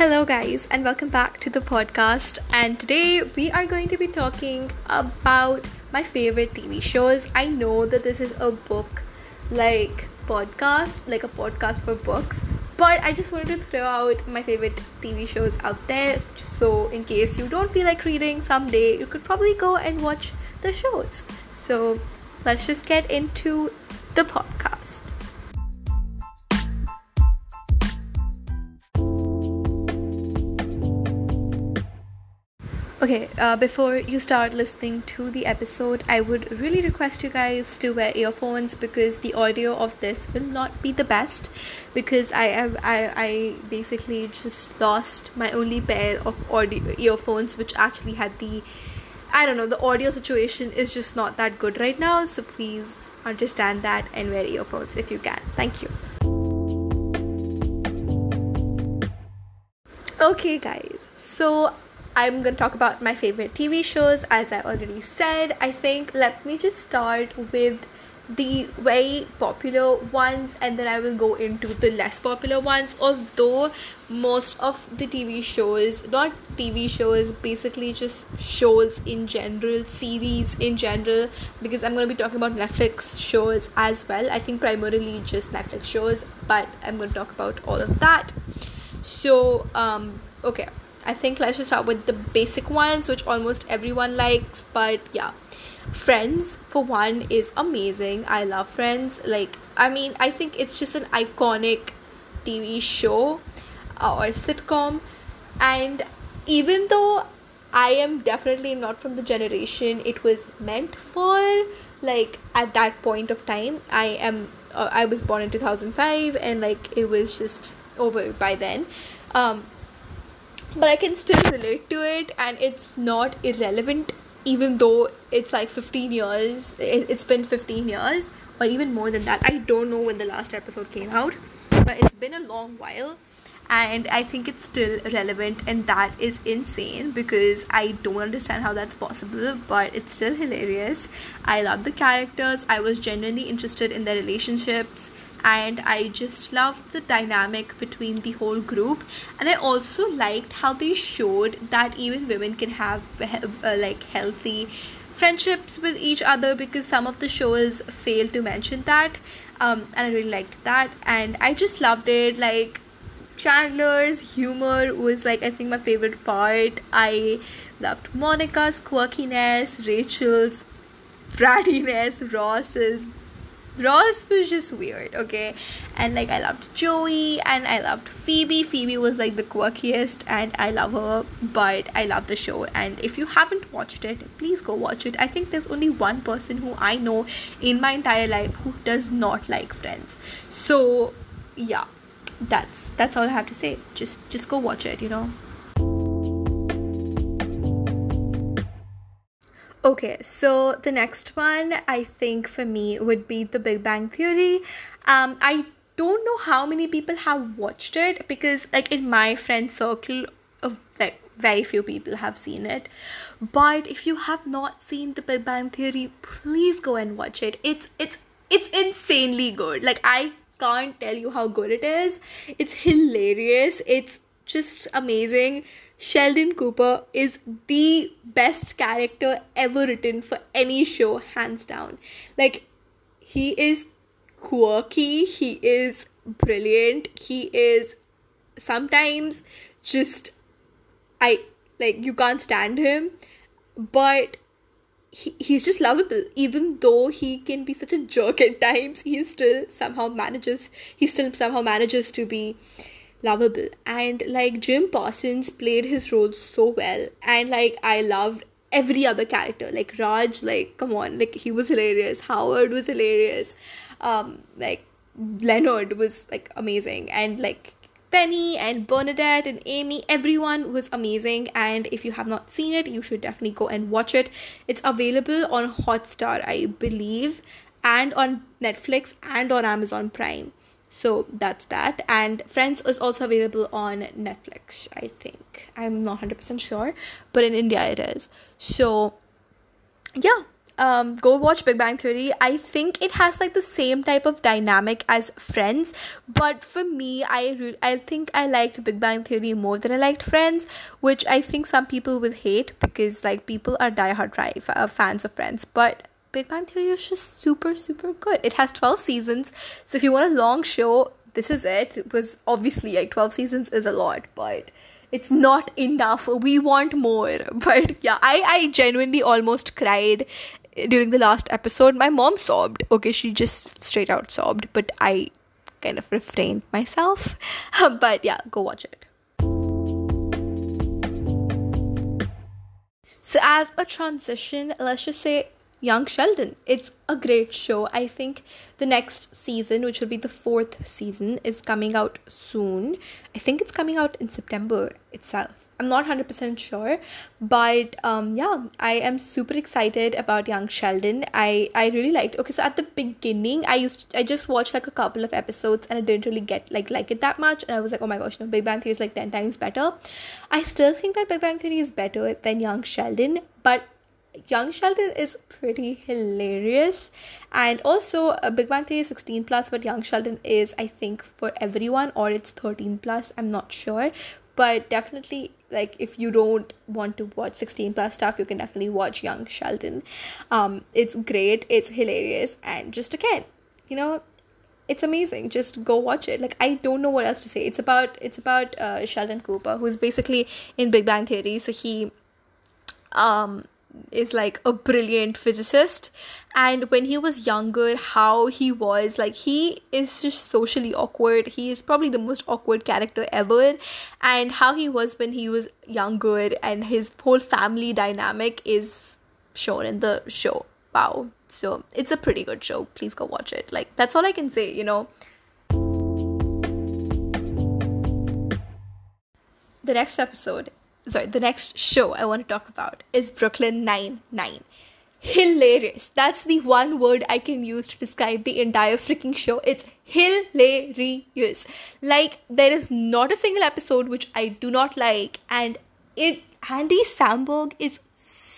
Hello, guys, and welcome back to the podcast. And today we are going to be talking about my favorite TV shows. I know that this is a book like podcast, like a podcast for books, but I just wanted to throw out my favorite TV shows out there. So, in case you don't feel like reading someday, you could probably go and watch the shows. So, let's just get into the podcast. Okay, uh, before you start listening to the episode, I would really request you guys to wear earphones because the audio of this will not be the best. Because I have I, I basically just lost my only pair of audio earphones, which actually had the I don't know the audio situation is just not that good right now. So please understand that and wear earphones if you can. Thank you. Okay, guys. So I'm going to talk about my favorite TV shows as I already said. I think let me just start with the very popular ones and then I will go into the less popular ones. Although most of the TV shows, not TV shows, basically just shows in general, series in general, because I'm going to be talking about Netflix shows as well. I think primarily just Netflix shows, but I'm going to talk about all of that. So, um, okay I think let's just start with the basic ones, which almost everyone likes. But yeah, Friends for one is amazing. I love Friends. Like, I mean, I think it's just an iconic TV show uh, or sitcom, and even though I am definitely not from the generation it was meant for, like at that point of time, I am. Uh, I was born in 2005 and like it was just over by then um but I can still relate to it and it's not irrelevant even though it's like 15 years it's been 15 years or even more than that. I don't know when the last episode came out but it's been a long while and I think it's still relevant and that is insane because I don't understand how that's possible but it's still hilarious. I love the characters. I was genuinely interested in their relationships and I just loved the dynamic between the whole group. And I also liked how they showed that even women can have uh, like healthy friendships with each other because some of the shows fail to mention that. Um, and I really liked that. And I just loved it. Like Chandler's humor was like I think my favorite part. I loved Monica's quirkiness, Rachel's brattiness, Ross's Ross was just weird, okay? And like I loved Joey and I loved Phoebe. Phoebe was like the quirkiest and I love her, but I love the show. And if you haven't watched it, please go watch it. I think there's only one person who I know in my entire life who does not like Friends. So, yeah. That's that's all I have to say. Just just go watch it, you know. Okay, so the next one I think for me would be The Big Bang Theory. Um, I don't know how many people have watched it because, like, in my friend circle, of like very few people have seen it. But if you have not seen The Big Bang Theory, please go and watch it. It's it's it's insanely good. Like I can't tell you how good it is. It's hilarious. It's just amazing. Sheldon Cooper is the best character ever written for any show, hands down. Like, he is quirky, he is brilliant, he is sometimes just, I like, you can't stand him, but he, he's just lovable even though he can be such a jerk at times he still somehow manages he still somehow manages to be lovable. And like jim parsons played his role so well. And like i loved every other character. Like raj like come on. Like he was hilarious. Howard was hilarious. Um like leonard was like amazing. And like Penny and Bernadette and Amy, everyone was amazing. And if you have not seen it, you should definitely go and watch it. It's available on Hotstar, I believe, and on Netflix and on Amazon Prime. So that's that. And Friends is also available on Netflix, I think. I'm not 100% sure, but in India it is. So, yeah. um, go watch Big Bang Theory. I think it has like the same type of dynamic as Friends, but for me, I re- I think I liked Big Bang Theory more than I liked Friends, which I think some people will hate because like people are diehard uh, fans of Friends, but Big Bang Theory is just super super good. It has twelve seasons, so if you want a long show, this is it. It was obviously like twelve seasons is a lot, but it's not enough. We want more. But yeah i i genuinely almost cried during the last episode. My mom sobbed. Okay she just straight out sobbed but i kind of refrained myself. But yeah go watch it. So as a transition let's just say Young Sheldon. It's a great show. I think the next season, which will be the fourth season, is coming out soon. I think it's coming out in September itself. I'm not 100% sure, but um, yeah, I am super excited about Young Sheldon. I, I really liked. Okay, so at the beginning, I used I just watched like a couple of episodes and I didn't really get like like it that much, and I was like, oh my gosh, no, Big Bang Theory is like ten times better. I still think that Big Bang Theory is better than Young Sheldon, but Young Sheldon is pretty hilarious, and also a Big Bang Theory is 16 plus, but Young Sheldon is I think for everyone or it's 13 plus. I'm not sure, but definitely like if you don't want to watch 16 plus stuff, you can definitely watch Young Sheldon. Um, it's great, it's hilarious, and just again, you know, it's amazing. Just go watch it. Like i don't know what else to say. It's about it's about uh, sheldon cooper who's basically in big bang theory. So he um is like a brilliant physicist. And when he was younger how he was like he is just socially awkward. He is probably the most awkward character ever. And how he was when he was younger and his whole family dynamic is shown in the show. Wow. So it's a pretty good show. Please go watch it. Like that's all i can say you know. The next episode sorry, the next show I want to talk about is Brooklyn Nine Nine. Hilarious. That's the one word I can use to describe the entire freaking show. It's hilarious. Like there is not a single episode which I do not like, and it Andy Samberg is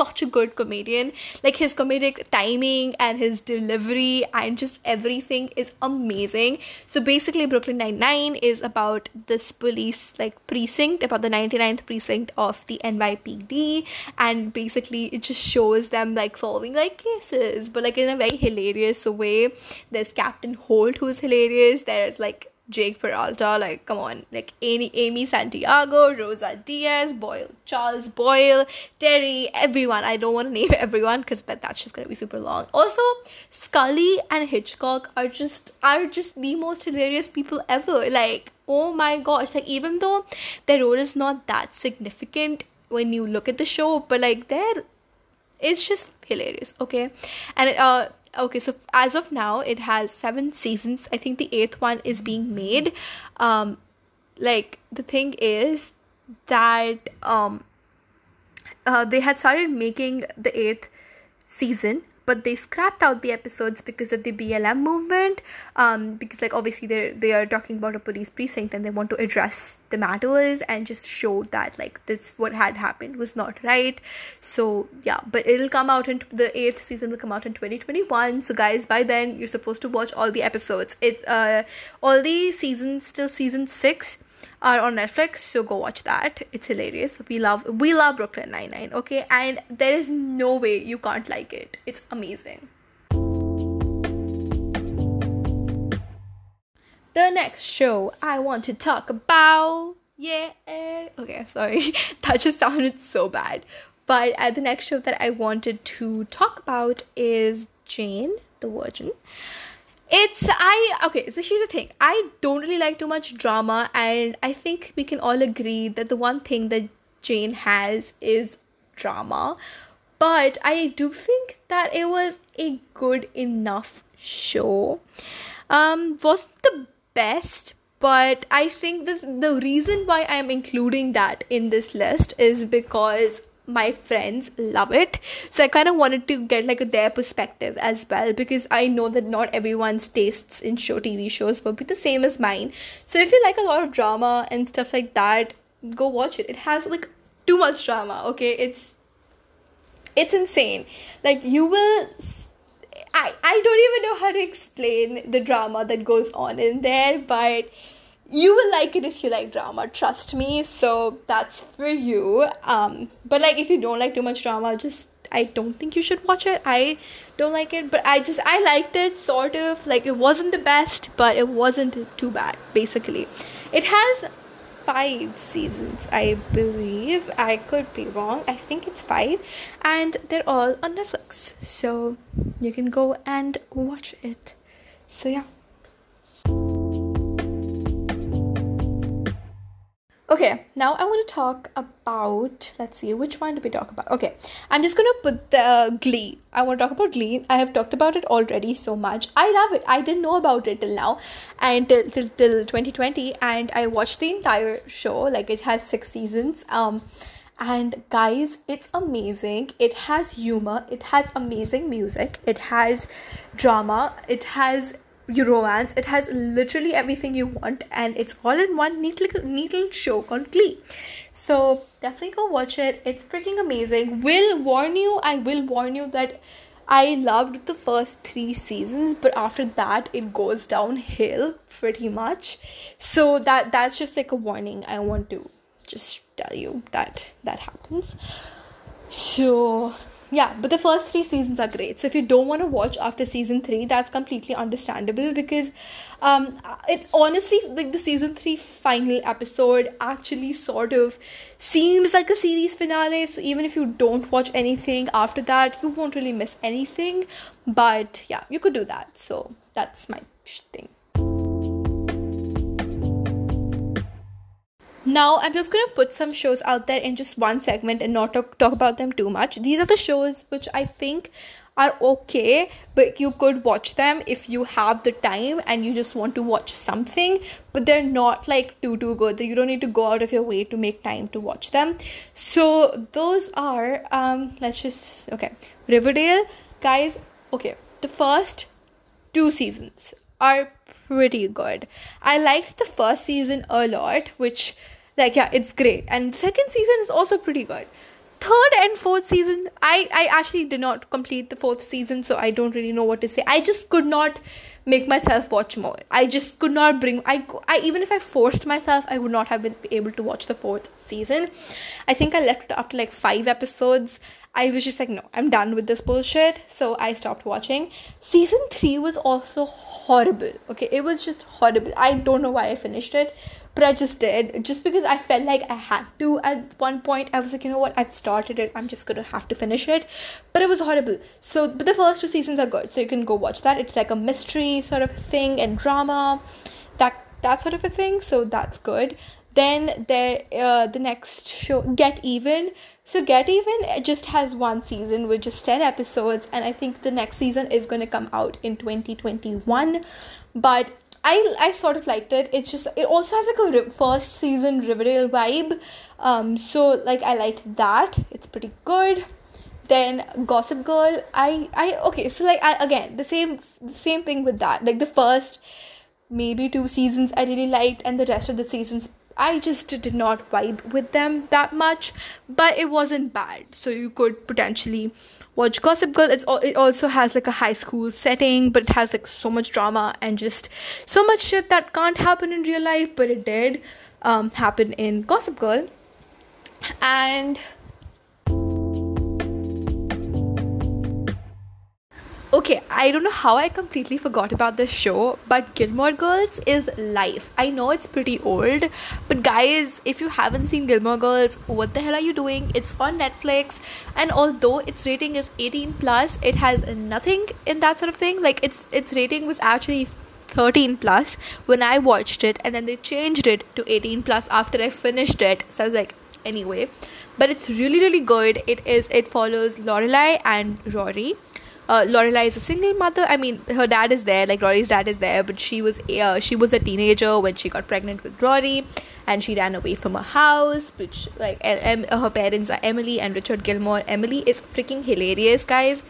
such a good comedian. Like his comedic timing and his delivery and just everything is amazing. So basically, Brooklyn Nine Nine is about this police like precinct, about the 99th precinct of the NYPD, and basically it just shows them like solving like cases, but like in a very hilarious way. There's Captain Holt who's hilarious. There's like Jake Peralta, like come on, like Amy, Amy Santiago, Rosa Diaz, Boyle, Charles Boyle, Terry, everyone. I don't want to name everyone because that, that's just gonna be super long. Also, Scully and Hitchcock are just are just the most hilarious people ever. Like, oh my gosh, like even though their role is not that significant when you look at the show, but like they're it's just hilarious, okay? And uh okay so as of now it has seven seasons. I think the eighth one is being made. Um like the thing is that um uh, they had started making the eighth season but they scrapped out the episodes because of the BLM movement. Um, because like obviously they they are talking about a police precinct and they want to address the matters and just show that like this what had happened was not right. So yeah, but it'll come out in the eighth season will come out in 2021. So guys, by then you're supposed to watch all the episodes. It uh all the seasons till season six are on Netflix, so go watch that. It's hilarious. We love we love Brooklyn Nine Nine. Okay, and there is no way you can't like it. It's amazing. The next show I want to talk about, yeah, okay, sorry, that just sounded so bad. But uh, the next show that I wanted to talk about is Jane the Virgin it's i okay so here's the thing. I don't really like too much drama and i think we can all agree that the one thing that jane has is drama. But i do think that it was a good enough show. Um wasn't the best but i think the the reason why i'm including that in this list is because my friends love it. So i kind of wanted to get like their perspective as well because i know that not everyone's tastes in show tv shows will be the same as mine. So if you like a lot of drama and stuff like that go watch it. It has like too much drama okay? It's it's insane. Like you will I, I don't even know how to explain the drama that goes on in there, but you will like it if you like drama, trust me. So that's for you. Um, but like if you don't like too much drama, just I don't think you should watch it. I don't like it, but I just I liked it sort of. Like it wasn't the best, but it wasn't too bad, basically. It has five seasons, I believe. I could be wrong. I think it's five, and they're all on Netflix, so you can go and watch it. So, yeah. Okay, now I want to talk about. Let's see, which one do we talk about? Okay, I'm just gonna put the Glee. I want to talk about Glee. I have talked about it already so much. I love it. I didn't know about it till now, and till till, till 2020, and I watched the entire show. Like it has six seasons. Um, and guys, it's amazing. It has humor. It has amazing music. It has drama. It has romance. It has literally everything you want, and it's all in one neat little neat little show called Glee. So definitely go watch it. It's freaking amazing. Will warn you. I will warn you that I loved the first three seasons, but after that it goes downhill pretty much. So that that's just like a warning. I want to just tell you that that happens. So yeah but the first three seasons are great. So if you don't want to watch after season three that's completely understandable because um it honestly like the season three final episode actually sort of seems like a series finale. So even if you don't watch anything after that you won't really miss anything. But yeah you could do that. So that's my thing Now, I'm just going to put some shows out there in just one segment and not talk, talk about them too much. These are the shows which I think are okay, but you could watch them if you have the time and you just want to watch something, but they're not like too too good. You don't need to go out of your way to make time to watch them. So those are um let's just okay. Riverdale, guys, okay. The first two seasons are pretty good. I liked the first season a lot, which like yeah it's great. And second season is also pretty good. Third and fourth season i i actually did not complete the fourth season so i don't really know what to say. I just could not make myself watch more. I just could not bring i, I even if i forced myself i would not have been able to watch the fourth season. I think i left after like five episodes i was just like no i'm done with this bullshit so i stopped watching season three was also horrible okay it was just horrible i don't know why i finished it but I just did just because I felt like I had to at one point. I was like, you know what, I've started it, I'm just gonna have to finish it. But it was horrible. So, but the first two seasons are good, so you can go watch that. It's like a mystery sort of thing and drama, that that sort of a thing. So that's good. Then there, uh, the next show, Get Even. So Get Even just has one season with just 10 episodes and I think the next season is going to come out in 2021 but I I sort of liked it. It's just it also has like a first season Riverdale vibe. Um, so like I liked that. It's pretty good. Then Gossip Girl, I I okay. So like I again the same the same thing with that. Like the first maybe two seasons I really liked, and the rest of the seasons I just did not vibe with them that much, but it wasn't bad. So you could potentially watch Gossip Girl. It's it also has like a high school setting, but it has like so much drama and just so much shit that can't happen in real life, but it did um, happen in Gossip Girl. And Okay, I don't know how I completely forgot about this show, but Gilmore Girls is life. I know it's pretty old, but guys, if you haven't seen Gilmore Girls, what the hell are you doing? It's on Netflix, and although its rating is 18 plus, it has nothing in that sort of thing. Like its its rating was actually 13 plus when I watched it, and then they changed it to 18 plus after I finished it. So I was like, anyway, but it's really really good. It is it follows Lorelai and Rory uh, Lorelai is a single mother. I mean, her dad is there, like Rory's dad is there, but she was uh, she was a teenager when she got pregnant with Rory, and she ran away from her house. Which like em- her parents are Emily and Richard Gilmore. Emily is freaking hilarious, guys,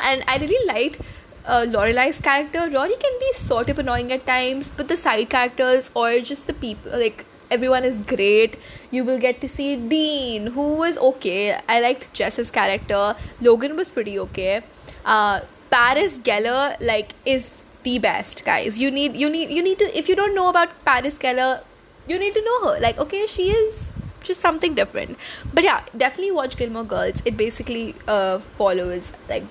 and I really liked. Uh, Lorelai's character, Rory can be sort of annoying at times, but the side characters or just the people, like everyone is great. You will get to see dean who was okay. I liked jess's character. Logan was pretty okay. Uh paris geller like is the best guys. You need you need you need to if you don't know about paris geller you need to know her. Like okay she is just something different. But yeah definitely watch gilmore girls. It basically uh follows like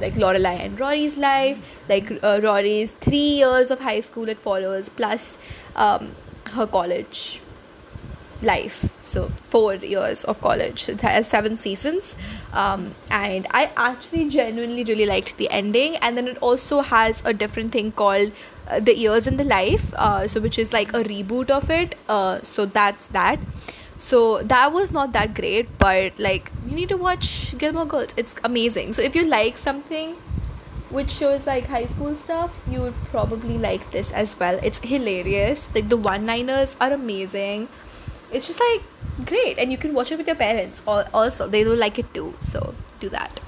like Lorelai and Rory's life, like uh, Rory's three years of high school it follows, plus um, her college life. So four years of college. It has seven seasons, um, and I actually genuinely really liked the ending. And then it also has a different thing called uh, the years in the life, uh, so which is like a reboot of it. Uh, so that's that so that was not that great but like you need to watch gilmore girls it's amazing so if you like something which shows like high school stuff you would probably like this as well. It's hilarious. Like the one liners are amazing. It's just like great. And you can watch it with your parents also. They will like it too. So do that.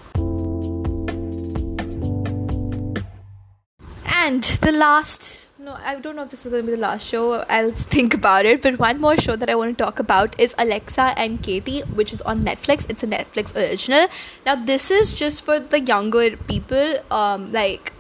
And the last no, I don't know if this is going to be the last show. I'll think about it. But one more show that I want to talk about is Alexa and Katie, which is on Netflix. It's a Netflix original. Now, this is just for the younger people. Um, like,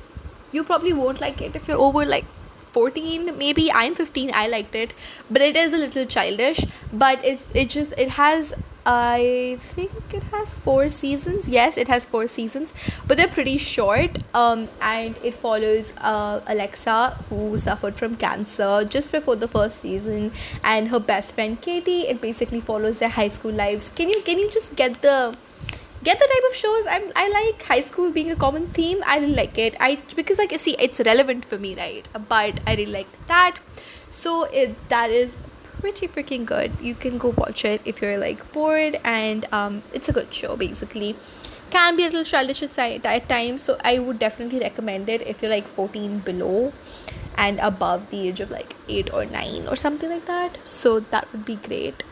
you probably won't like it if you're over like 14 maybe i'm 15 i liked it but it is a little childish but it's it just it has I think it has four seasons. Yes, it has four seasons, but they're pretty short. Um, and it follows uh, Alexa, who suffered from cancer just before the first season, and her best friend Katie. It basically follows their high school lives. Can you can you just get the get the type of shows I'm I like high school being a common theme. I like it. I because like see it's relevant for me, right? But I really like that. So it that is pretty freaking good. You can go watch it if you're like bored, and um, it's a good show basically. Can be a little childish at times, so I would definitely recommend it if you're like 14 below and above the age of like 8 or 9 or something like that. So that would be great.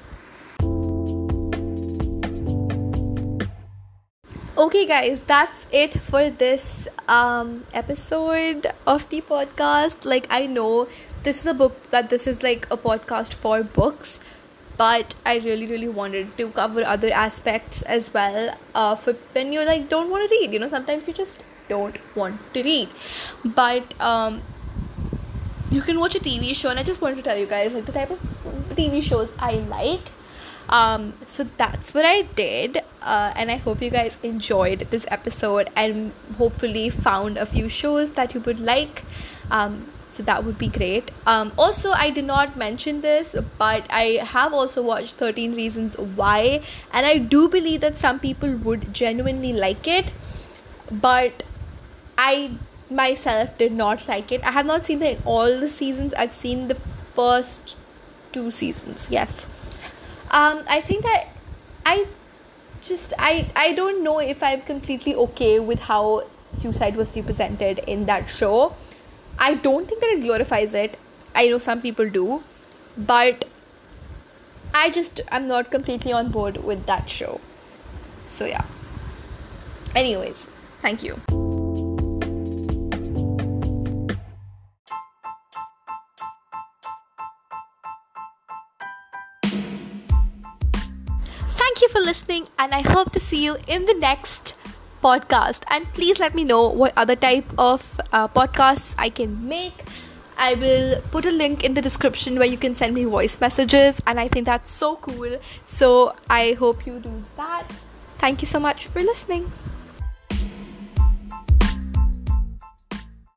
Okay guys that's it for this um episode of the podcast. Like i know this is a book that this is like a podcast for books but i really really wanted to cover other aspects as well uh for when you like don't want to read you know sometimes you just don't want to read. But um you can watch a tv show and i just wanted to tell you guys like the type of tv shows i like um, so that's what I did, uh, and I hope you guys enjoyed this episode and hopefully found a few shows that you would like. Um, so that would be great. Um, also, I did not mention this, but I have also watched 13 Reasons Why, and I do believe that some people would genuinely like it, but I myself did not like it. I have not seen all the seasons, I've seen the first two seasons, yes um, I think that I just I I don't know if I'm completely okay with how suicide was represented in that show. I don't think that it glorifies it. I know some people do, but I just I'm not completely on board with that show. So yeah. Anyways, thank you. Thank you and I hope to see you in the next podcast. And please let me know what other type of uh, podcasts I can make. I will put a link in the description where you can send me voice messages, and I think that's so cool. So I hope you do that. Thank you so much for listening.